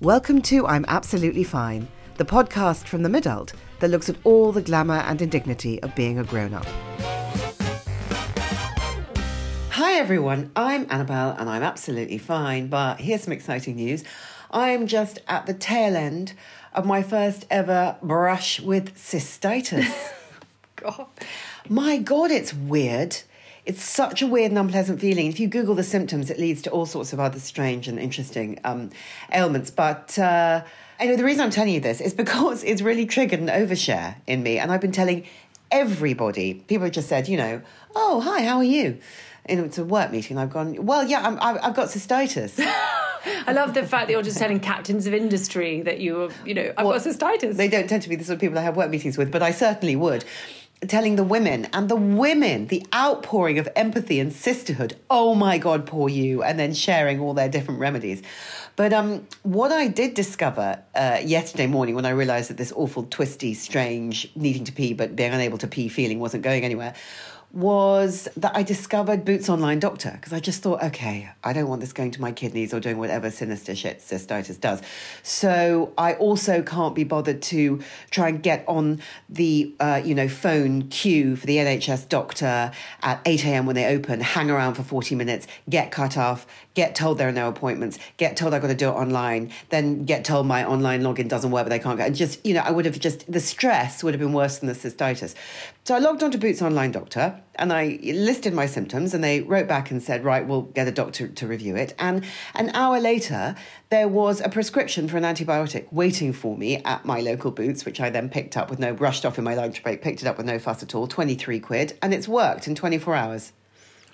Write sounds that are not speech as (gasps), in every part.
Welcome to I'm Absolutely Fine, the podcast from the midult that looks at all the glamour and indignity of being a grown up. Hi everyone, I'm Annabelle and I'm absolutely fine, but here's some exciting news. I am just at the tail end of my first ever brush with cystitis. (laughs) God. My God, it's weird. It's such a weird and unpleasant feeling. If you Google the symptoms, it leads to all sorts of other strange and interesting um, ailments. But uh, anyway, the reason I'm telling you this is (laughs) because it's really triggered an overshare in me. And I've been telling everybody, people have just said, you know, oh, hi, how are you? And it's a work meeting. I've gone, well, yeah, I'm, I've got cystitis. (laughs) I love the fact that you're just telling captains of industry that you, you know, I've Well, got cystitis. They don't tend to be the sort of people I have work meetings with, but I certainly would. Telling the women and the women, the outpouring of empathy and sisterhood. Oh my God, poor you, and then sharing all their different remedies. But um, what I did discover uh, yesterday morning when I realised that this awful, twisty, strange, needing to pee but being unable to pee feeling wasn't going anywhere was that I discovered Boots Online Doctor because I just thought, okay, I don't want this going to my kidneys or doing whatever sinister shit cystitis does. So I also can't be bothered to try and get on the uh, you know phone queue for the NHS doctor at 8 a.m. when they open, hang around for 40 minutes, get cut off, get told there are no appointments, get told I've got to do it online, then get told my online login doesn't work, but they can't get. And just you know, I would have just the stress would have been worse than the cystitis. So I logged on to Boots Online Doctor and I listed my symptoms, and they wrote back and said, right, we'll get a doctor to review it. And an hour later, there was a prescription for an antibiotic waiting for me at my local Boots, which I then picked up with no rushed off in my lunch break, picked it up with no fuss at all, twenty three quid, and it's worked in twenty four hours.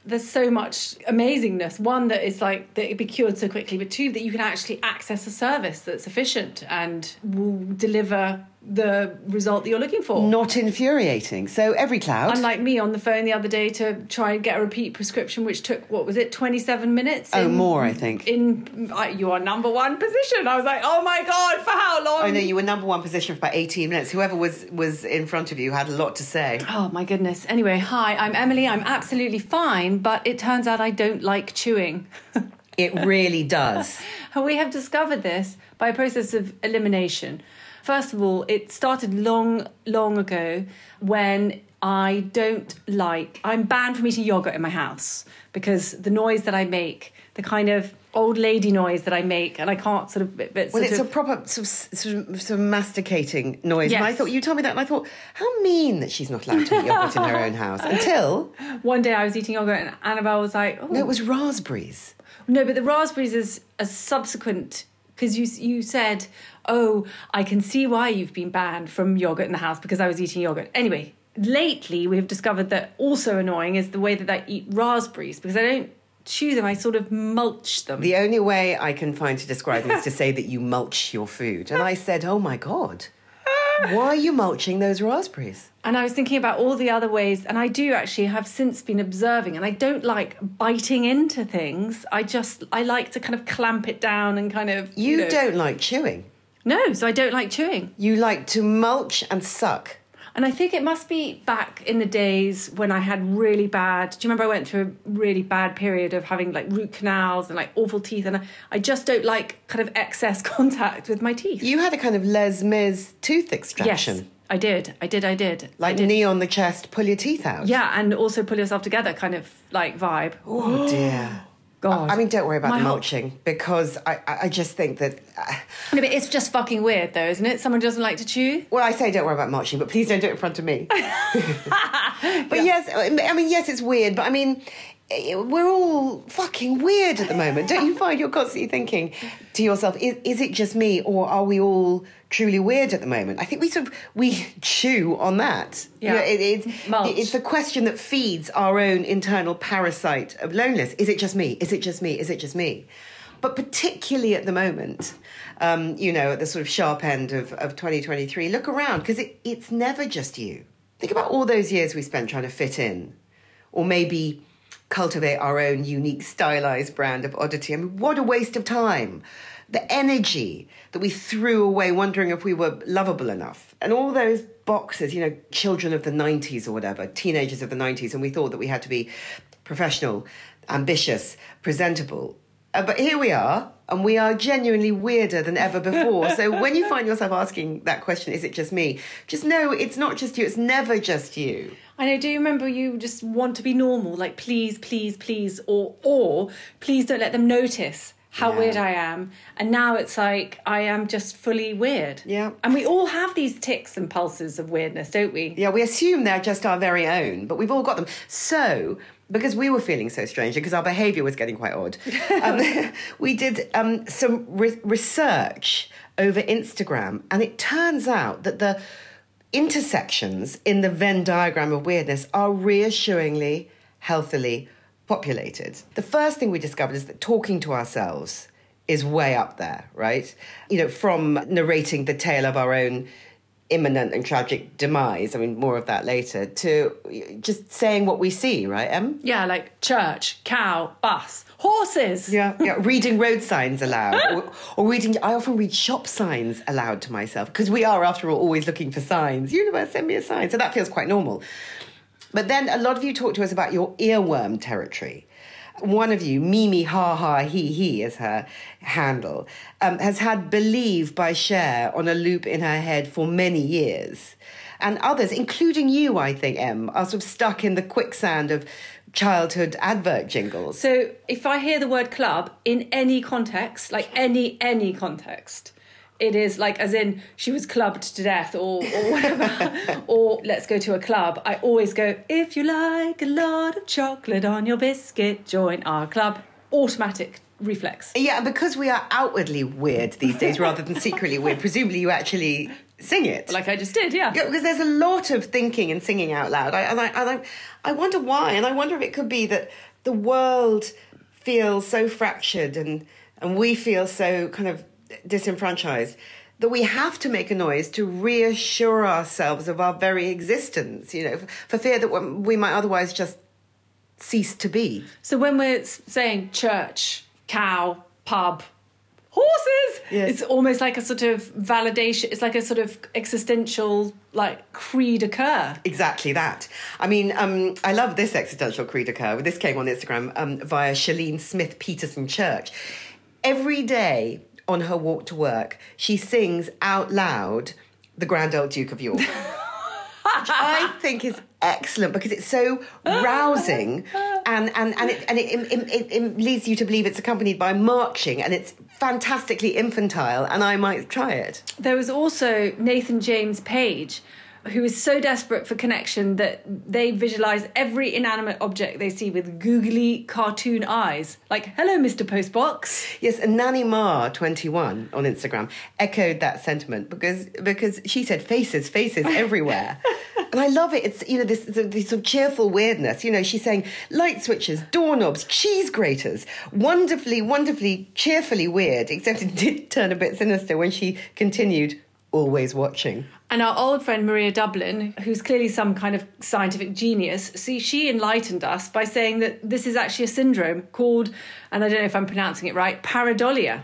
There's so much amazingness. One, that is like that it'd be cured so quickly, but two, that you can actually access a service that's efficient and will deliver the result that you're looking for. Not infuriating. So every cloud. Unlike me on the phone the other day to try and get a repeat prescription, which took what was it, twenty seven minutes? Oh, more, I think. In uh, your number one position, I was like, oh my god, for how long? I know you were number one position for about 18 minutes. Whoever was was in front of you had a lot to say. Oh my goodness. Anyway, hi, I'm Emily. I'm absolutely fine, but it turns out I don't like chewing. It really does. (laughs) We have discovered this by a process of elimination. First of all, it started long, long ago when I don't like, I'm banned from eating yogurt in my house because the noise that I make, the kind of old lady noise that I make, and I can't sort of. But Well, it's a proper sort of, sort of, sort of masticating noise. And I thought, you told me that, and I thought, how mean that she's not allowed to eat yogurt in her own house. Until, (laughs) One day I was eating yogurt and Annabelle was like, oh, no, it was raspberries. No, but the raspberries is a subsequent because you you said, "Oh, I can see why you've been banned from yogurt in the house because I was eating yogurt." Anyway, lately we have discovered that also annoying is the way that I eat raspberries because I don't chew them; I sort of mulch them. The only way I can find to describe it is to say that you mulch your food. And I said, oh my God, why are you mulching those raspberries? And I was thinking about all the other ways, and I do actually have since been observing, and I don't like biting into things. I just I like to kind of clamp it down and kind of You know- don't like chewing. No, so I don't like chewing. You like to mulch and suck. And I think it must be back in the days when I had really bad. Do you remember I went through a really bad period of having like root canals and like awful teeth, and I, I just don't like kind of excess (laughs) contact with my teeth. You had a kind of Les Mis tooth extraction. Yes. I did. I did. I did. Like I did. knee on the chest, pull your teeth out. Yeah, and also pull yourself together kind of like vibe. Oh dear. God. I mean, don't worry about My the whole- mulching because I, I just think that. Uh, No, but it's just fucking weird though, isn't it? Someone doesn't like to chew. well, I say don't worry about mulching, but please don't do it in front of me. (laughs) (laughs) but yes, I mean, yes, it's weird, but I mean, we're all fucking weird at the moment. Don't you (laughs) find you're constantly thinking to yourself, is, is it just me, or are we all truly weird at the moment? I think we sort of we chew on that. You Yeah. know, it, it's, Mulch. it's the question that feeds our own internal parasite of loneliness. Is it just me? Is it just me? Is it just me? But particularly at the moment, um, you know, at the sort of sharp end of, of 2023, look around because it, it's never just you. Think about all those years we spent trying to fit in, or maybe cultivate our own unique stylized brand of oddity. I mean, what a waste of time. The energy that we threw away wondering if we were lovable enough. And all those boxes, you know, children of the 90s or whatever, teenagers of the 90s, and we thought that we had to be professional, ambitious, presentable. Uh, but here we are, and we are genuinely weirder than ever before. so when you find yourself asking that question, is it just me? Just know it's not just you, it's never just you. I know. Do you remember you just want to be normal? Like, please, please, please, or or please don't let them notice how Yeah. weird I am. And now it's like I am just fully weird. Yeah. And we all have these ticks and pulses of weirdness, don't we? Yeah, we assume they're just our very own, but we've all got them. So, because we were feeling so strange, because our behaviour was getting quite odd, (laughs) um, (laughs) we did um, some re- research over Instagram, and it turns out that the intersections in the Venn diagram of weirdness are reassuringly, healthily populated. The first thing we discovered is that talking to ourselves is way up there, right? You know, from narrating the tale of our own imminent and tragic demise, I mean, more of that later, to just saying what we see, right, Em? Yeah, like church, cow, bus, horses. Yeah, (laughs) yeah. reading road signs aloud, or, or reading. I often read shop signs aloud to myself because we are, after all, always looking for signs. Universe, send me a sign. So that feels quite normal. But then a lot of you talk to us about your earworm territory. One of you, Mimi Ha Ha He He is her handle, um, has had Believe by Cher on a loop in her head for many years. And others, including you, I think, Em, are sort of stuck in the quicksand of childhood advert jingles. So if I hear the word club in any context, like any any context, it is like as in she was clubbed to death or or whatever, (laughs) or let's go to a club. I always go if you like a lot of chocolate on your biscuit, join our club. Automatic reflex. Yeah, because we are outwardly weird these days rather than secretly weird, presumably you actually sing it. Like I just did, yeah. Yeah, because there's a lot of thinking and singing out loud. I, and I, and I, I wonder why. And I wonder if it could be that the world feels so fractured and, and we feel so kind of disenfranchised that we have to make a noise to reassure ourselves of our very existence, you know, for, fear that we might otherwise just cease to be. So when we're saying church, cow, pub, horses, Yes. it's almost like a sort of validation. It's like a sort of existential, like creed occur. Exactly that. I mean, um, I love this existential creed occur. This came on Instagram um, via Shalene Smith Peterson Church. Every day on her walk to work, she sings out loud the Grand Old Duke of York. Which I (laughs) think is excellent because it's so rousing and, and, and, it, and it, it, it, it leads you to believe it's accompanied by marching and it's fantastically infantile and I might try it. There was also Nathan James Page, who is so desperate for connection that they visualize every inanimate object they see with googly cartoon eyes. Like, hello, Mr. Postbox. Yes, and Nanny Ma twenty one on Instagram echoed that sentiment because because she said faces, faces everywhere, (laughs) and I love it. It's you know this this sort of cheerful weirdness. You know, she's saying light switches, doorknobs, cheese graters, wonderfully, wonderfully, cheerfully weird. Except it did turn a bit sinister when she continued, always watching. And our old friend Maria Dublin, who's clearly some kind of scientific genius, see, she enlightened us by saying that this is actually a syndrome called, and I don't know if I'm pronouncing it right, pareidolia.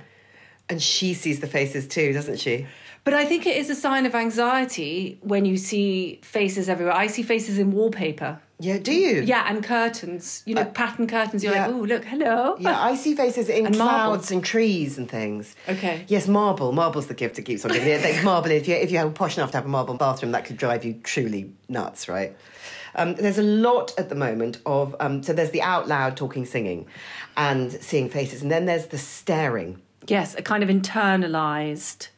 And she sees the faces too, doesn't she? But I think it is a sign of anxiety when you see faces everywhere. I see faces in wallpaper. Yeah, do you? Yeah, and curtains. You know, pattern curtains. You're yeah. like, oh, look, hello. Yeah, I see faces in (laughs) And marble. clouds and trees and things. Okay. Yes, marble. Marble's the gift that keeps on giving. They- marble, if you if you have posh enough to have a marble bathroom, that could drive you truly nuts, right? Um, there's a lot at the moment of um, so there's the out loud talking, singing, and seeing faces, and then there's the staring. Yes, a kind of internalized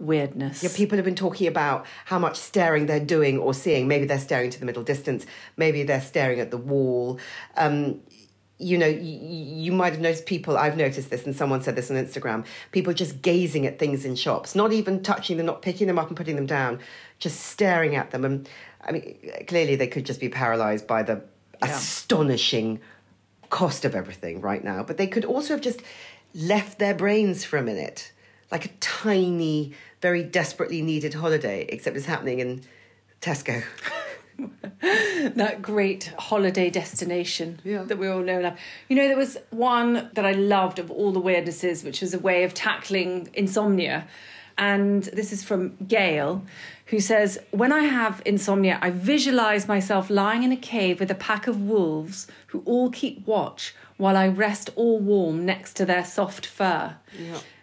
weirdness. Yeah, people have been talking about how much staring they're doing or seeing. Maybe they're staring to the middle distance. Maybe they're staring at the wall. Um, you know, y- you might have noticed people, I've noticed this, and someone said this on Instagram people just gazing at things in shops, not even touching them, not picking them up and putting them down, just staring at them. And I mean, clearly they could just be paralyzed by the astonishing cost of everything right now, but they could also have just left their brains for a minute, like a tiny, very desperately needed holiday, except it's happening in Tesco. (laughs) that great holiday destination Yeah. that we all know and love. You know, there was one that I loved of all the weirdnesses, which was a way of tackling insomnia. And this is from Gail, who says, When I have insomnia, I visualize myself lying in a cave with a pack of wolves who all keep watch while I rest all warm next to their soft fur.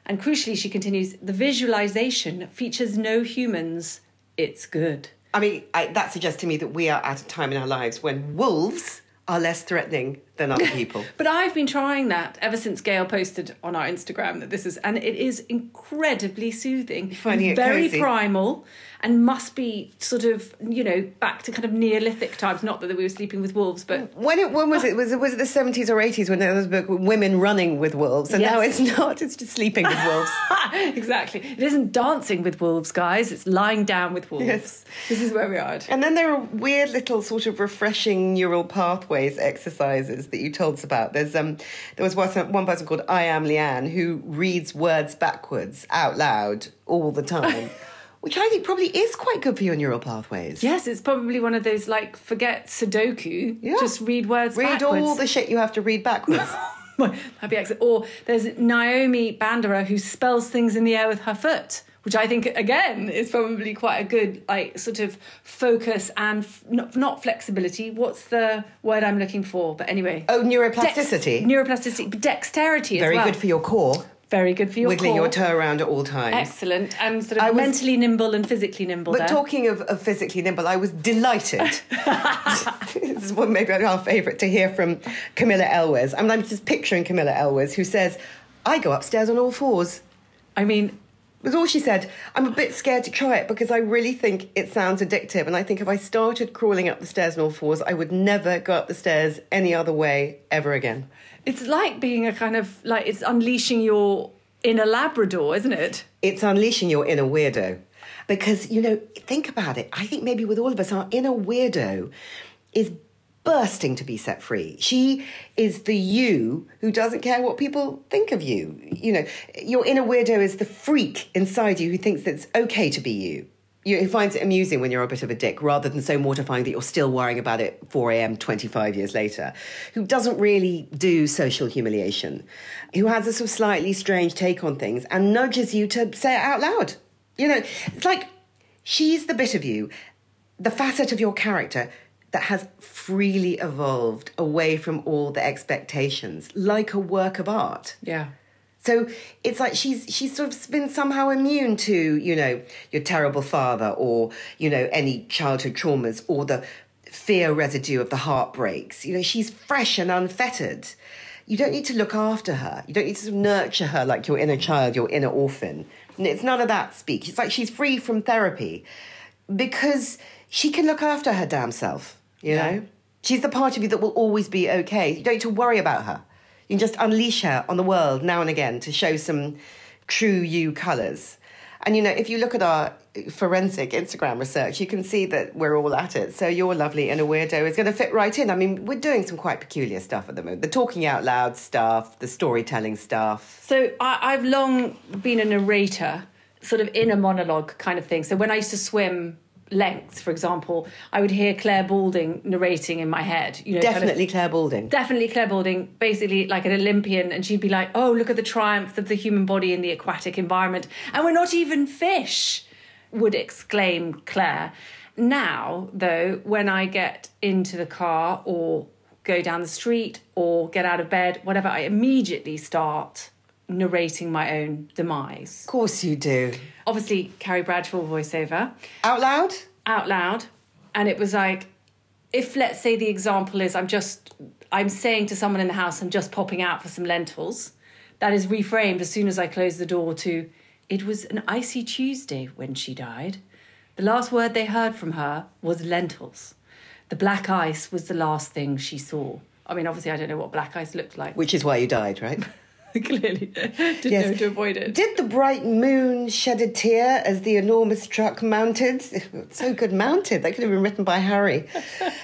And crucially, she continues, the visualization features no humans. It's good. I mean, I, that suggests to me that we are at a time in our lives when wolves are less threatening than other (laughs) people. But I've been trying that ever since Gail posted on our Instagram that this is, and it is incredibly soothing. finding it very cosy? primal, and must be sort of you know back to kind of Neolithic times. Not that we were sleeping with wolves, but When it when was it? Was it was it the seventies or eighties when there was a book women running with wolves, and now it's not. It's just sleeping with wolves. (laughs) exactly, it isn't dancing with wolves, guys. It's lying down with wolves. Yes. This is where we are. And then there are weird little sort of refreshing neural pathways exercises that you told us about. There's um there was one, one person called I am Leanne who reads words backwards out loud all the time, (laughs) which I think probably is quite good for your neural pathways. Yes, it's probably one of those like forget Sudoku. Yeah. Just read words. Read backwards. all the shit you have to read backwards. (laughs) That'd be. Or there's Naomi Bandera who spells things in the air with her foot, which I think again is probably quite a good like sort of focus and f- not, not flexibility. What's the word I'm looking for? But anyway, oh, Dex- neuroplasticity. neuroplasticity, but dexterity Very as well. good for your core. Very good for your wiggling core. your toe around at all times. Excellent and sort of I was- mentally nimble and physically nimble. But there. talking of, of physically nimble, I was delighted. (laughs) (laughs) this is one maybe our favourite to hear from Camilla Elwes. I mean, I'm just picturing Camilla Elwes who says, I go upstairs on all fours. I mean, Was all she said. I'm a bit scared to try it because I really think it sounds addictive. And I think if I started crawling up the stairs on all fours, I would never go up the stairs any other way ever again. It's like being a kind of like it's unleashing your inner Labrador, isn't it? It's unleashing your inner weirdo. Because, you know, think about it. I think maybe with all of us, our inner weirdo is bursting to be set free. She is the you who doesn't care what people think of you. You know, your inner weirdo is the freak inside you who thinks it's okay to be you. You who finds it amusing when you're a bit of a dick rather than so mortifying that you're still worrying about it 4 a.m. 25 years later. Who doesn't really do social humiliation. Who has a sort of slightly strange take on things and nudges you to say it out loud. You know, it's like she's the bit of you, the facet of your character that has freely evolved away from all the expectations, like a work of art. Yeah. So it's like she's she's sort of been somehow immune to you know your terrible father or you know any childhood traumas or the fear residue of the heartbreaks. You know she's fresh and unfettered. You don't need to look after her. You don't need to sort of nurture her like your inner child, your inner orphan. And It's none of that speak. It's like she's free from therapy because she can look after her damn self. You Yeah. know, she's the part of you that will always be okay. You don't need to worry about her. You can just unleash her on the world now and again to show some true you colours. And you know, if you look at our forensic Instagram research, you can see that we're all at it. So your lovely inner weirdo is going to fit right in. I mean, we're doing some quite peculiar stuff at the moment. The talking out loud stuff, the storytelling stuff. So I, I've long been a narrator, sort of inner monologue kind of thing. So when I used to swim lengths, for example, I would hear Clare Balding narrating in my head. You know, kind of- Definitely Clare Balding. definitely Clare Balding, basically like an Olympian, and she'd be like, "Oh, look at the triumph of the human body in the aquatic environment, and we're not even fish," would exclaim Clare. now, though, when I get into the car or go down the street or get out of bed, whatever, I immediately start narrating my own demise. Of course you do. Obviously, Carrie Bradshaw voiceover Out loud? out loud. And it was like, if let's say the example is I'm just, I'm saying to someone in the house, I'm just popping out for some lentils, that is reframed as soon as I close the door to, it was an icy Tuesday when she died. The last word they heard from her was lentils. The black ice was the last thing she saw. I mean, obviously, I don't know what black ice looked like. Which is why you died, right? (laughs) (laughs) Clearly, didn't Yes. know to avoid it. Did the bright moon shed a tear as the enormous truck mounted? (laughs) So good mounted. That could have been written by Harry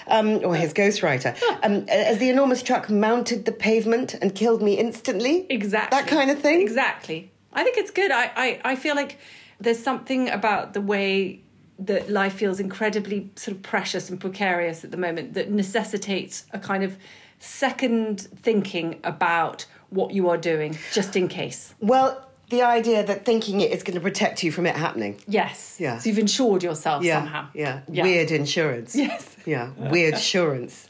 um, or his ghostwriter. Um, as the enormous truck mounted the pavement and killed me instantly? Exactly. That kind of thing? Exactly. I think it's good. I, I, I feel like there's something about the way that life feels incredibly sort of precious and precarious at the moment that necessitates a kind of second thinking about what you are doing, just in case. Well, the idea that thinking it is going to protect you from it happening. Yes. Yeah. So you've insured yourself Yeah, somehow. yeah. yeah. Weird insurance. (laughs) Yes. Yeah, weird insurance.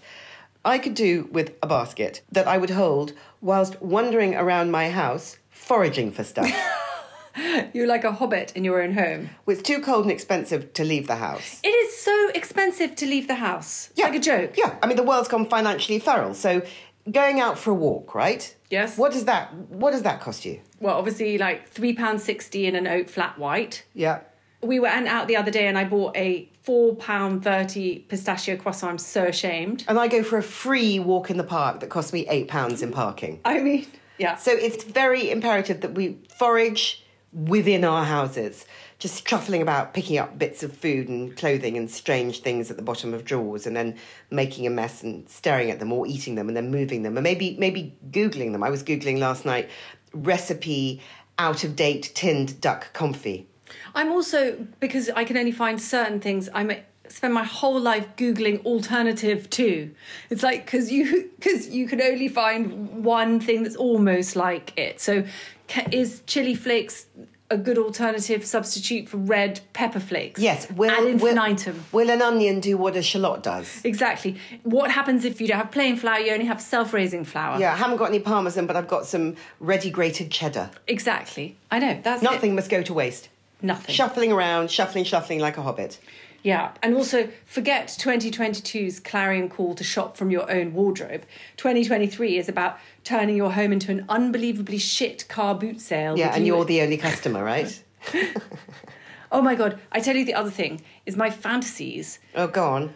I could do with a basket that I would hold whilst wandering around my house foraging for stuff. (laughs) You're like a hobbit in your own home. it's too cold and expensive to leave the house. It is so expensive to leave the house. It's like a joke. Yeah, I mean the world's gone financially feral. So going out for a walk, right? Yes. What does that what does that cost you? Well, obviously, like £3.60 in an oat flat white. Yeah. We went out the other day and I bought a four pound thirty pistachio croissant. I'm so ashamed. And I go for a free walk in the park that costs me eight pounds in parking. I mean, yeah. So it's very imperative that we forage within our houses, just truffling about, picking up bits of food and clothing and strange things at the bottom of drawers, and then making a mess and staring at them or eating them and then moving them, and maybe maybe googling them. I was googling last night recipe out of date tinned duck confit. I'm also because I can only find certain things. I'm spend my whole life googling alternative to. It's like because you because you can only find one thing that's almost like it. So, is chili flakes a good alternative substitute for red pepper flakes? Yes, will, ad infinitum. will an onion do what a shallot does? Exactly. What happens if you don't have plain flour? You only have self-raising flour. Yeah, I haven't got any parmesan, but I've got some ready grated cheddar. Exactly. I know. That's it. Nothing must go to waste. Nothing. Shuffling around, shuffling, shuffling like a hobbit. Yeah, and also forget 2022's clarion call to shop from your own wardrobe. 2023 is about turning your home into an unbelievably shit car boot sale. Yeah, and you- you're the only customer, right? (laughs) Oh my god! I tell you the other thing is my fantasies. oh, go on.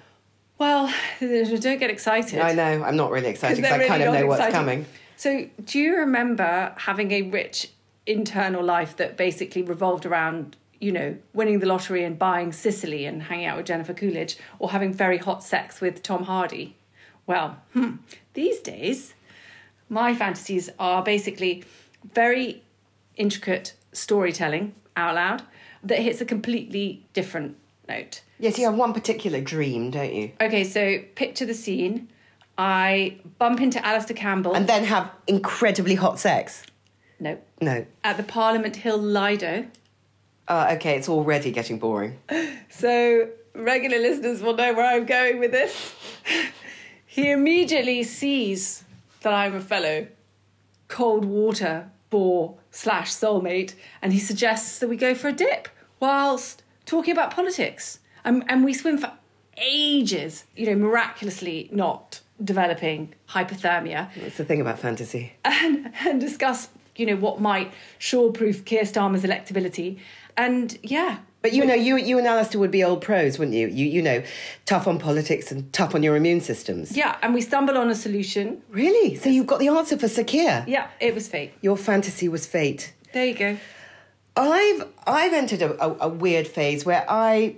Well, (laughs) don't get excited. I know, I'm not really excited because I they're kind of know what's coming. So, do you remember having a rich internal life that basically revolved around, you know, winning the lottery and buying Sicily and hanging out with Jennifer Coolidge or having very hot sex with Tom Hardy? Well, hmm, these days, my fantasies are basically very intricate storytelling out loud that hits a completely different note. Yes, you have one particular dream, don't you? Okay, so picture the scene. I bump into Alastair Campbell. And then have incredibly hot sex. no. No. At the Parliament Hill Lido. Uh, okay, it's already getting boring. (gasps) So regular listeners will know where I'm going with this. (laughs) he immediately sees that I'm a fellow cold water bore slash soulmate, and he suggests that we go for a dip whilst talking about politics. And, and we swim for ages, you know, miraculously not developing hypothermia. It's the thing about fantasy. (laughs) and, and discuss, you know, what might sure-proof Keir Starmer's electability. And yeah, But you know, you you and Alastair would be old pros, wouldn't you? You you know, tough on politics and tough on your immune systems. yeah, and we stumble on a solution. Really? So you've got the answer for Sir Keir? Yeah, it was fate. Your fantasy was fate. There you go. I've I've entered a, a, a weird phase where I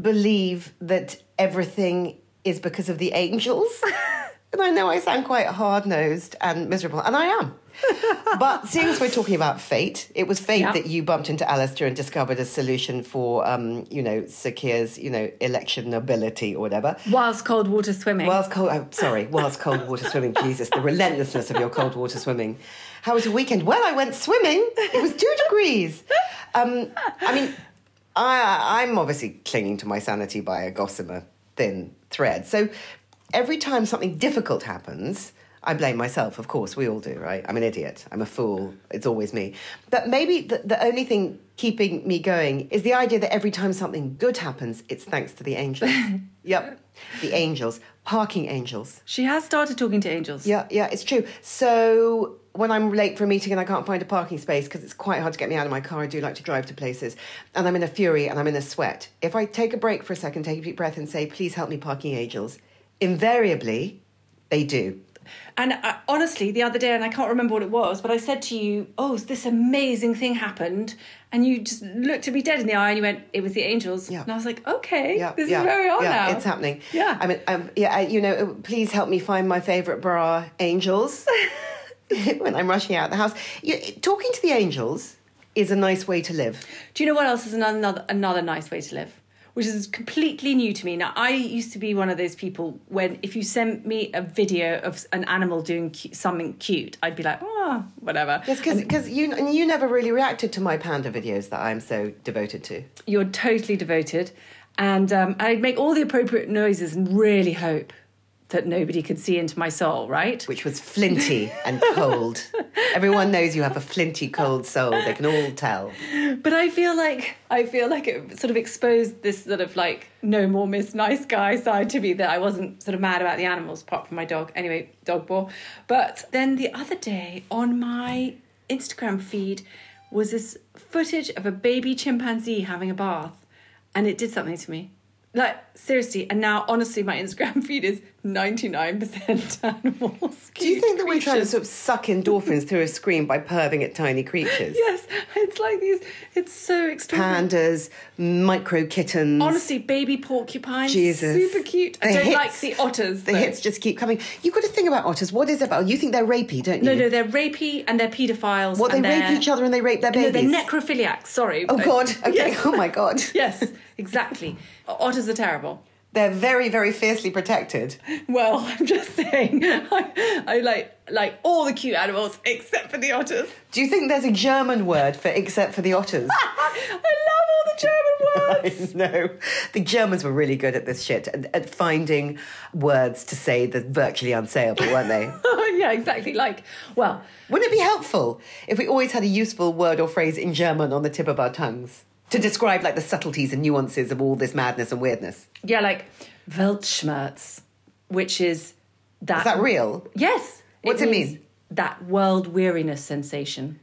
believe that everything is because of the angels. (laughs) and I know I sound quite hard nosed and miserable, and I am. (laughs) but since we're talking about fate, it was fate Yeah. that you bumped into Alastair and discovered a solution for, um, you know, Sir Keir's, you know, election nobility or whatever. Whilst cold water swimming. Whilst cold, oh, sorry, whilst cold water swimming, (laughs) Jesus, the relentlessness of your cold water swimming. How was your weekend? Well, I went swimming. It was two degrees. Um, I mean, I, I'm obviously clinging to my sanity by a gossamer thin thread. So every time something difficult happens, I blame myself, of course, we all do, right? I'm an idiot. I'm a fool. It's always me. But maybe the, the only thing keeping me going is the idea that every time something good happens, it's thanks to the angels. (laughs) yep, the angels, parking angels. She has started talking to angels. Yeah, yeah, it's true. So when I'm late for a meeting and I can't find a parking space because it's quite hard to get me out of my car, I do like to drive to places, and I'm in a fury and I'm in a sweat. If I take a break for a second, take a deep breath, and say, "Please help me, parking angels," invariably they do. And uh, honestly, the other day, and I can't remember what it was, but I said to you, "Oh, this amazing thing happened," and you just looked at me dead in the eye, and you went, "It was the angels." Yeah. And I was like, "Okay, Yeah, this yeah, is very on yeah, now. It's happening. Yeah. I mean, um, yeah, uh, you know, please help me find my favourite bra, angels. (laughs) (laughs) when I'm rushing out of the house, you, talking to the angels is a nice way to live. Do you know what else is another another nice way to live? Which is completely new to me. Now, I used to be one of those people when if you sent me a video of an animal doing cu- something cute, I'd be like, oh, whatever. Yes, because you and you never really reacted to my panda videos that I'm so devoted to. You're totally devoted. And um, I'd make all the appropriate noises and really hope that nobody could see into my soul, right? which was flinty and cold. (laughs) Everyone knows you have a flinty, cold soul. They can all tell. But I feel like I feel like it sort of exposed this sort of like no more Miss Nice Guy side to me that I wasn't sort of mad about the animals apart from my dog. Anyway, dog bore. But then the other day on my Instagram feed was this footage of a baby chimpanzee having a bath, and it did something to me. Like seriously, and now honestly, my Instagram (laughs) feed is ninety nine percent (laughs) animals. Do you think that we're trying to sort of suck endorphins through a screen by perving at tiny creatures? (laughs) Yes, it's like these. It's so extraordinary. Pandas, micro kittens. Honestly, baby porcupines, Jesus. super cute. I don't hits- like the otters. The though. hits just keep coming. You've got to think about otters. What is it about? You think they're rapey, don't you? No, no, they're rapey and they're paedophiles. What, they rape each other and they rape their No, babies? they're necrophiliacs. Sorry. Oh, God. Okay. Yes. Oh, my God. yes, exactly. Otters are terrible. They're very, very fiercely protected. Well, (laughs) I'm just saying, I, I like like all the cute animals except for the otters. Do you think there's a German word for except for the otters? (laughs) I love all the German (laughs) words. no. The Germans were really good at this shit, at, at finding words to say the virtually unsayable, weren't they? yeah, exactly. Like, well, Wouldn't it be helpful if we always had a useful word or phrase in German on the tip of our tongues to describe like the subtleties and nuances of all this madness and weirdness? yeah, like Weltschmerz, which is that. Is that real? Yes. What's it means mean? That world weariness sensation.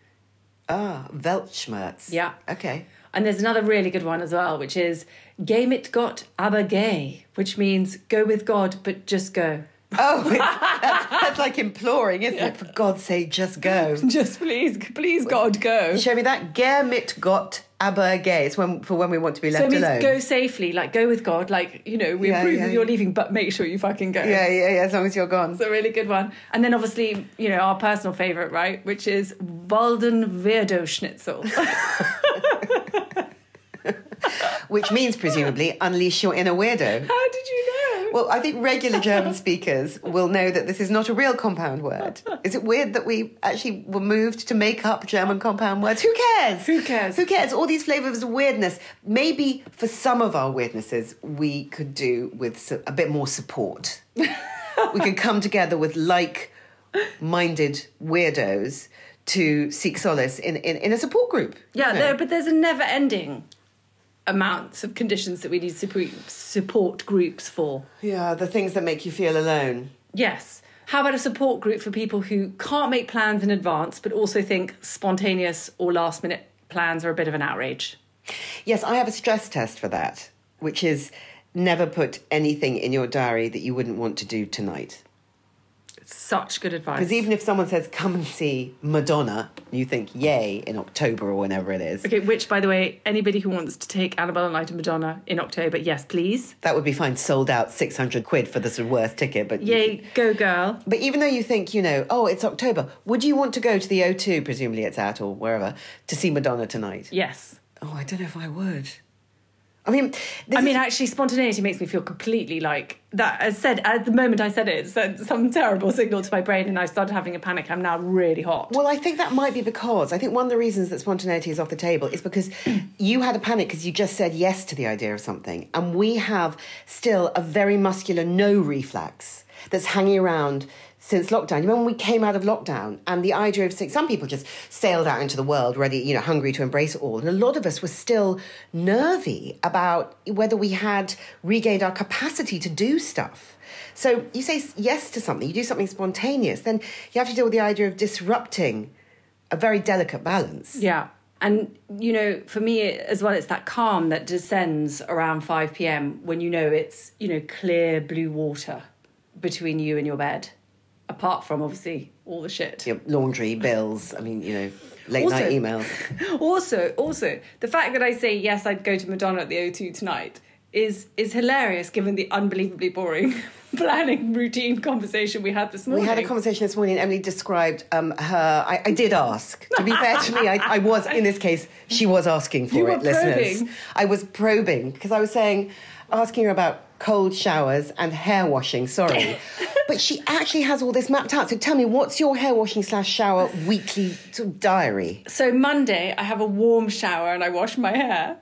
Ah, Weltschmerz. Yeah. Okay. And there's another really good one as well, which is Geh mit Gott, aber geh, which means go with God, but just go. (laughs) Oh, that's, that's like imploring, isn't it? For God's sake, just go. (laughs) Just please, please, God, go. Show me that. Geh mit Gott, aber geh. It's when, for when we want to be So left it means alone. go safely, like go with God, like, you know, we Yeah, approve yeah, of your leaving, but make sure you fucking go. Yeah, yeah, yeah, as long as you're gone. It's a really good one. And then obviously, you know, our personal favourite, right, which is Walden Weirdo Schnitzel. (laughs) Which means, presumably, unleash your inner weirdo. How did you know? Well, I think regular German speakers will know that this is not a real compound word. Is it weird that we actually were moved to make up German compound words? Who cares? Who cares? Who cares? All these flavours of weirdness. Maybe for some of our weirdnesses, we could do with a bit more support. we could come together with like minded weirdos to seek solace in, in, in a support group. Yeah, you know. there, but there's a never ending amounts of conditions that we need support, groups for. Yeah, the things that make you feel alone. Yes. How about a support group for people who can't make plans in advance, but also think spontaneous or last minute plans are a bit of an outrage? Yes, I have a stress test for that, which is never put anything in your diary that you wouldn't want to do tonight. Such good advice. Because even if someone says, come and see Madonna, you think, yay, in October or whenever it is. Okay, which, by the way, anybody who wants to take Annabelle and I to Madonna in October, yes, please. That would be fine, sold out 600 quid for the sort of worst ticket. But Yay, go girl. But even though you think, you know, oh, it's October, would you want to go to the O2, presumably it's at or wherever, to see Madonna tonight? Yes. Oh, I don't know if I would. I mean, this I mean, actually, spontaneity makes me feel completely like that. As said, at the moment I said it, it sent some terrible signal to my brain, and I started having a panic. I'm now really hot. Well, I think that might be because I think one of the reasons that spontaneity is off the table is because (clears throat) you had a panic because you just said yes to the idea of something, and we have still a very muscular no reflex that's hanging around since lockdown. You remember when we came out of lockdown and the idea of some people just sailed out into the world ready, you know, hungry to embrace it all, and a lot of us were still nervy about whether we had regained our capacity to do stuff. So you say yes to something, you do something spontaneous, then you have to deal with the idea of disrupting a very delicate balance. Yeah. And, you know, for me as well, it's that calm that descends around 5 pm when you know it's, you know, clear blue water between you and your bed, apart from obviously all the shit. Your laundry, bills, I mean, you know, late Also- night emails. (laughs) Also, also, the fact that I say yes, I'd go to Madonna at the O2 tonight is is hilarious given the unbelievably boring (laughs) planning routine conversation we had this morning. We had a conversation this morning. And Emily described um, her. I, I did ask. To be fair to me, I, I was in this case. She was asking (laughs) for You it, listeners. I was probing because I was saying, asking her about cold showers and hair washing. Sorry, (laughs) but she actually has all this mapped out. So tell me, what's your hair washing slash shower weekly sort of diary? So Monday, I have a warm shower and I wash my hair.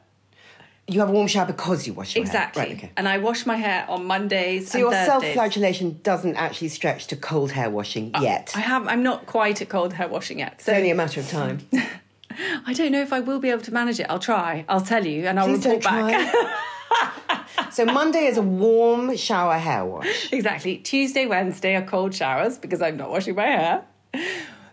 You have a warm shower because you wash your Exactly. hair. Right. Okay. And I wash my hair on Mondays So your self-flagellation doesn't actually stretch to cold hair washing uh, yet. I have. I'm not quite at cold hair washing yet. it's only a matter of time. (laughs) I don't know if I will be able to manage it. I'll try. I'll tell you, and I'll report back. (laughs) so Monday is a warm shower hair wash. exactly. Tuesday, Wednesday are cold showers because I'm not washing my hair.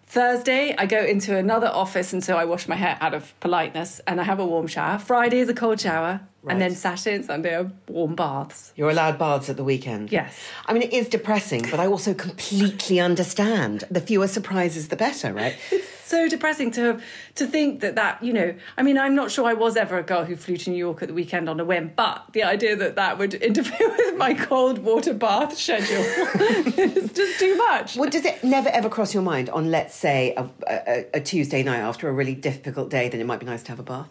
Thursday, I go into another office and so I wash my hair out of politeness and I have a warm shower. Friday is a cold shower. Right. And then Saturday and Sunday are warm baths. You're allowed baths at the weekend. Yes. I mean, it is depressing, but I also completely understand. The fewer surprises, the better, right? (laughs) It's so depressing to to think that that you know. I mean, I'm not sure I was ever a girl who flew to New York at the weekend on a whim, but the idea that that would interfere (laughs) with my cold water bath schedule (laughs) is just too much. Well, does it never ever cross your mind on, let's say, a, a, a Tuesday night after a really difficult day, then it might be nice to have a bath?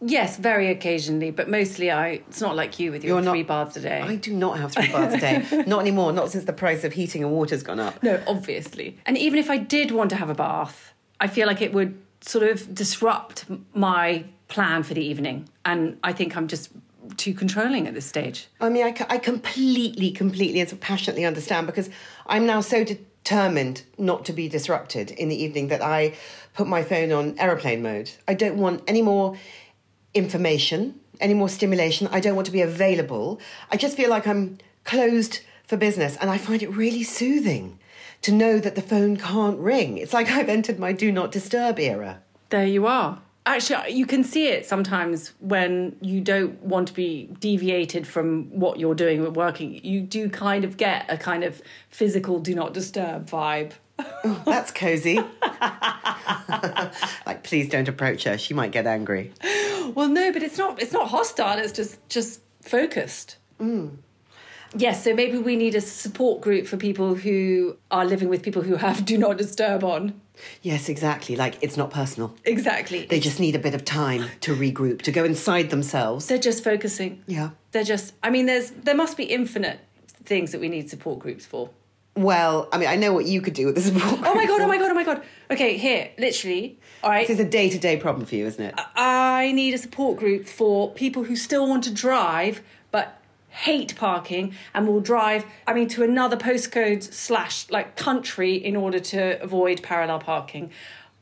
Yes, very occasionally, but mostly I. It's not like you with your You're not- three baths a day. I do not have three baths a day. (laughs) Not anymore. Not since the price of heating and water's gone up. No, obviously. And even if I did want to have a bath, I feel like it would sort of disrupt my plan for the evening. And I think I'm just too controlling at this stage. I mean, I completely, completely and passionately understand because I'm now so determined not to be disrupted in the evening that I put my phone on aeroplane mode. I don't want any more information, any more stimulation. I don't want to be available. I just feel like I'm closed for business and I find it really soothing to know that the phone can't ring. It's like I've entered my do not disturb era. There you are. Actually, you can see it sometimes when you don't want to be deviated from what you're doing with working. You do kind of get a kind of physical do not disturb vibe. Oh, that's cozy. (laughs) like, please don't approach her. She might get angry. Well, no, but it's not. It's not hostile. It's just just focused. Mm. Yes, so maybe we need a support group for people who are living with people who have (laughs) do not disturb on. Yes, exactly. Like, it's not personal. Exactly. They just need a bit of time to regroup, to go inside themselves. They're just focusing. Yeah. They're just. I mean, there's there must be infinite things that we need support groups for. Well, I mean, I know what you could do with this support. Oh my god! Oh my god! Oh my god! Okay, here, literally. All right. This is a day to day problem for you, isn't it? I need a support group for people who still want to drive but hate parking and will drive I mean to another postcode slash like country in order to avoid parallel parking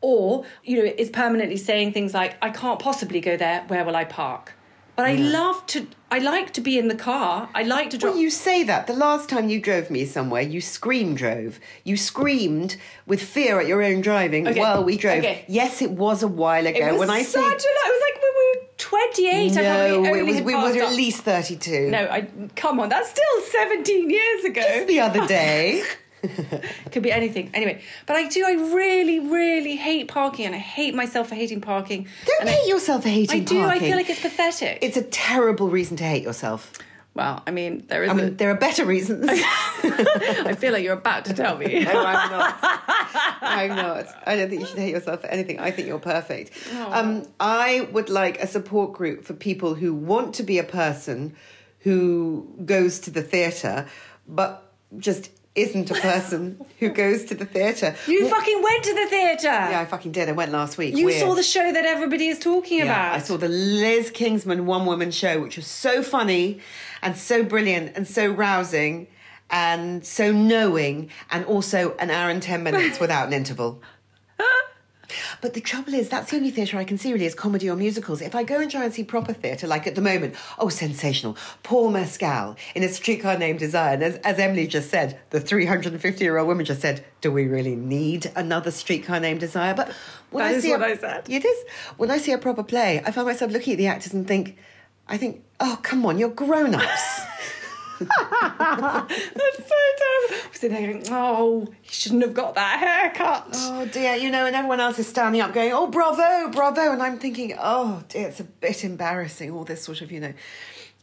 or you know is permanently saying things like I can't possibly go there where will I park but I love to I like to be in the car I like to drive Well, you say that. The last time you drove me somewhere, you scream drove. You screamed with fear at your own driving Okay. while we drove. Okay. Yes, it was a while ago. it was when I such say a lot it was like when we were 28 I no, it was we were at least thirty two. no I come on that's still 17 years ago Just the other (laughs) day. (laughs) Could be anything. Anyway, but I do. I really, really hate parking, and I hate myself for hating parking. Don't and hate I, yourself for hating I do. I feel like it's pathetic. It's a terrible reason to hate yourself. well, I mean, there is. I mean, there are better reasons. (laughs) I feel like you're about to tell me. (laughs) No, I'm not. I'm not. I don't think you should hate yourself for anything. I think you're perfect. Um, I would like a support group for people who want to be a person who goes to the theatre, but just isn't a person who goes to the theatre. You Well, fucking went to the theatre. yeah, I fucking did. I went last week. you Weird. saw the show that everybody is talking Yeah, about. I saw the Liz Kingsman one woman show, which was so funny and so brilliant and so rousing and so knowing, and also an hour and 10 minutes without an interval. (laughs) But the trouble is, that's the only theatre I can see really is comedy or musicals. If I go and try and see proper theatre, like at the moment, oh, sensational. Paul Mescal in A Streetcar Named Desire. And as, as Emily just said, the 350 year old woman just said, do we really need another Streetcar Named Desire? But when That I is see what a- I said. It is. When I see a proper play, I find myself looking at the actors and think, I think, oh, come on, you're grown ups. (laughs) That's so sitting there going, oh, he shouldn't have got that haircut. oh, dear, you know, and everyone else is standing up going, oh, bravo, bravo. And I'm thinking, oh, dear, it's a bit embarrassing, all this sort of, you know,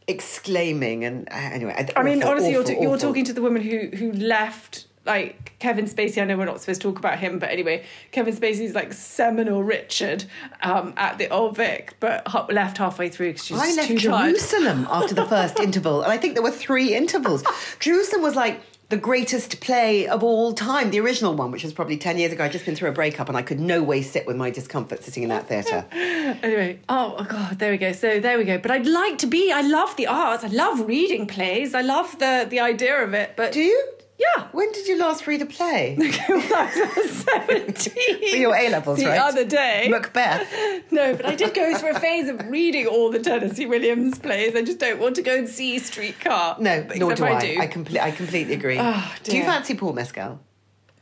exclaiming. And uh, anyway, I mean, awful, honestly, you're, awful, t- you're talking to the woman who who left like Kevin Spacey. I know we're not supposed to talk about him, but anyway, Kevin Spacey's like seminal Richard um, at the Old Vic, but left halfway through because she's I left. Jerusalem after the first (laughs) interval, and I think there were three intervals. Jerusalem was like the greatest play of all time, the original one, which was probably 10 years ago. I'd just been through a breakup and I could no way sit with my discomfort sitting in that theatre. (laughs) Anyway, oh, oh god, there we go. So there we go. But I'd like to be. I love the arts. I love reading plays. I love the the idea of it. But Do you? Yeah. When did you last read a play? (laughs) I was seventeen For your A levels, the right? other day. Macbeth. (laughs) No, but I did go through a phase of reading all the Tennessee Williams plays. I just don't want to go and see Streetcar. No, Except nor do I. do. I, comple- I completely agree. Oh, do you fancy Paul Mescal?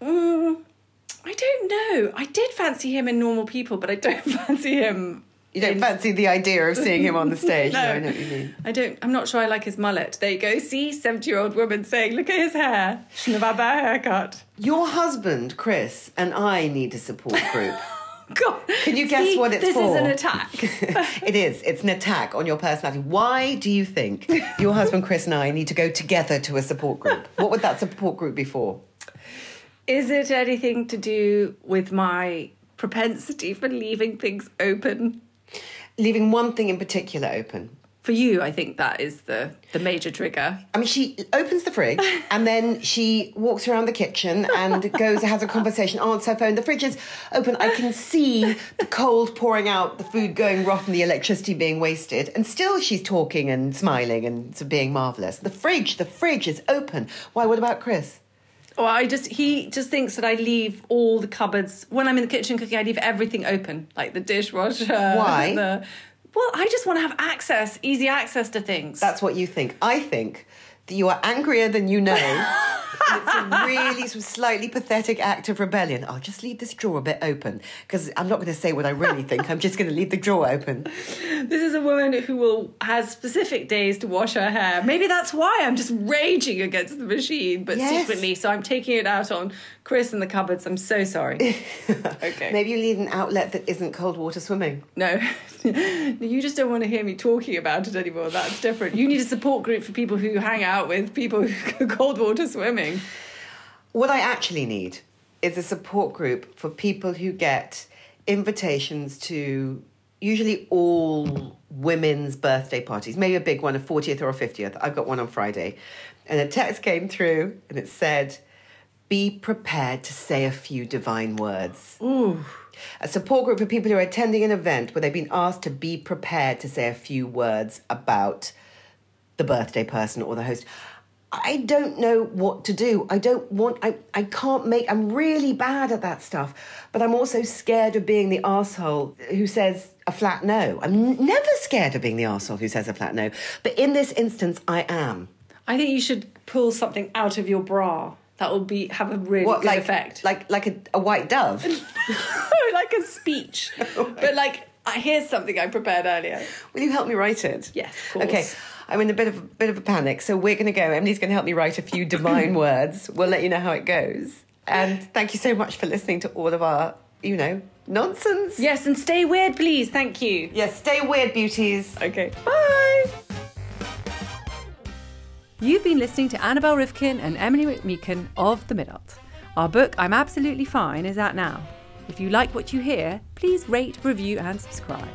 Mm, I don't know. I did fancy him in Normal People, but I don't (laughs) fancy him. You don't fancy the idea of seeing him on the (laughs) stage? No, no I know what you mean. I don't. I'm not sure I like his mullet. There you go. See, seventy-year-old woman saying, "Look at his hair. Shouldn't have had that haircut." Your husband, Chris, and I need a support (laughs) group. God. Can you guess See, what it's this for? This is an attack. (laughs) it is. It's an attack on your personality. Why do you think your husband, Chris, and I need to go together to a support group? What would that support group be for? is it anything to do with my propensity for leaving things open? Leaving one thing in particular open. For you, I think that is the the major trigger. I mean, she opens the fridge (laughs) and then she walks around the kitchen and goes, has a conversation, answers her phone. The fridge is open. I can see the cold pouring out, the food going rotten, the electricity being wasted. And still she's talking and smiling and being marvellous. The fridge, the fridge is open. Why, what about Chris? Well, I just he just thinks that I leave all the cupboards when I'm in the kitchen cooking. I leave everything open, like the dishwasher. (laughs) Why? The, well, I just want to have access, easy access to things. That's what you think. I think that you are angrier than you know. (laughs) it's a really slightly pathetic act of rebellion. I'll just leave this drawer a bit open because I'm not going to say what I really think. I'm just going to leave the drawer open. this is a woman who will has specific days to wash her hair. Maybe that's why I'm just raging against the machine, but Yes. secretly. So I'm taking it out on Chris in the cupboards. I'm so sorry. (laughs) okay. Maybe you need an outlet that isn't cold water swimming. No, (laughs) you just don't want to hear me talking about it anymore. That's different. You need a support group for people who hang out with people who go cold water swimming. What I actually need is a support group for people who get invitations to usually all women's birthday parties, maybe a big one, a 40th or a 50th. I've got one on Friday. And a text came through and it said, Be prepared to say a few divine words. Ooh. A support group for people who are attending an event where they've been asked to be prepared to say a few words about the birthday person or the host. I don't know what to do. I don't want, I, I can't make, I'm really bad at that stuff. But I'm also scared of being the asshole who says a flat no. I'm n- never scared of being the asshole who says a flat no. But in this instance, I am. I think you should pull something out of your bra. That will be have a really What, good like, effect. like, like a, a white dove? (laughs) like a speech. (laughs) but like, here's something I prepared earlier. Will you help me write it? Yes. Okay. I'm in a bit of a bit of a panic, so we're going to go. Emilie's going to help me write a few divine (laughs) words. We'll let you know how it goes. And thank you so much for listening to all of our, you know, nonsense. Yes, and stay weird, please. Thank you. Yes, stay weird, beauties. Okay. Bye. You've been listening to Annabel Rivkin and Emilie McMeekan of The Midult. Our book, I'm Absolutely Fine, is out now. If you like what you hear, please rate, review, and subscribe.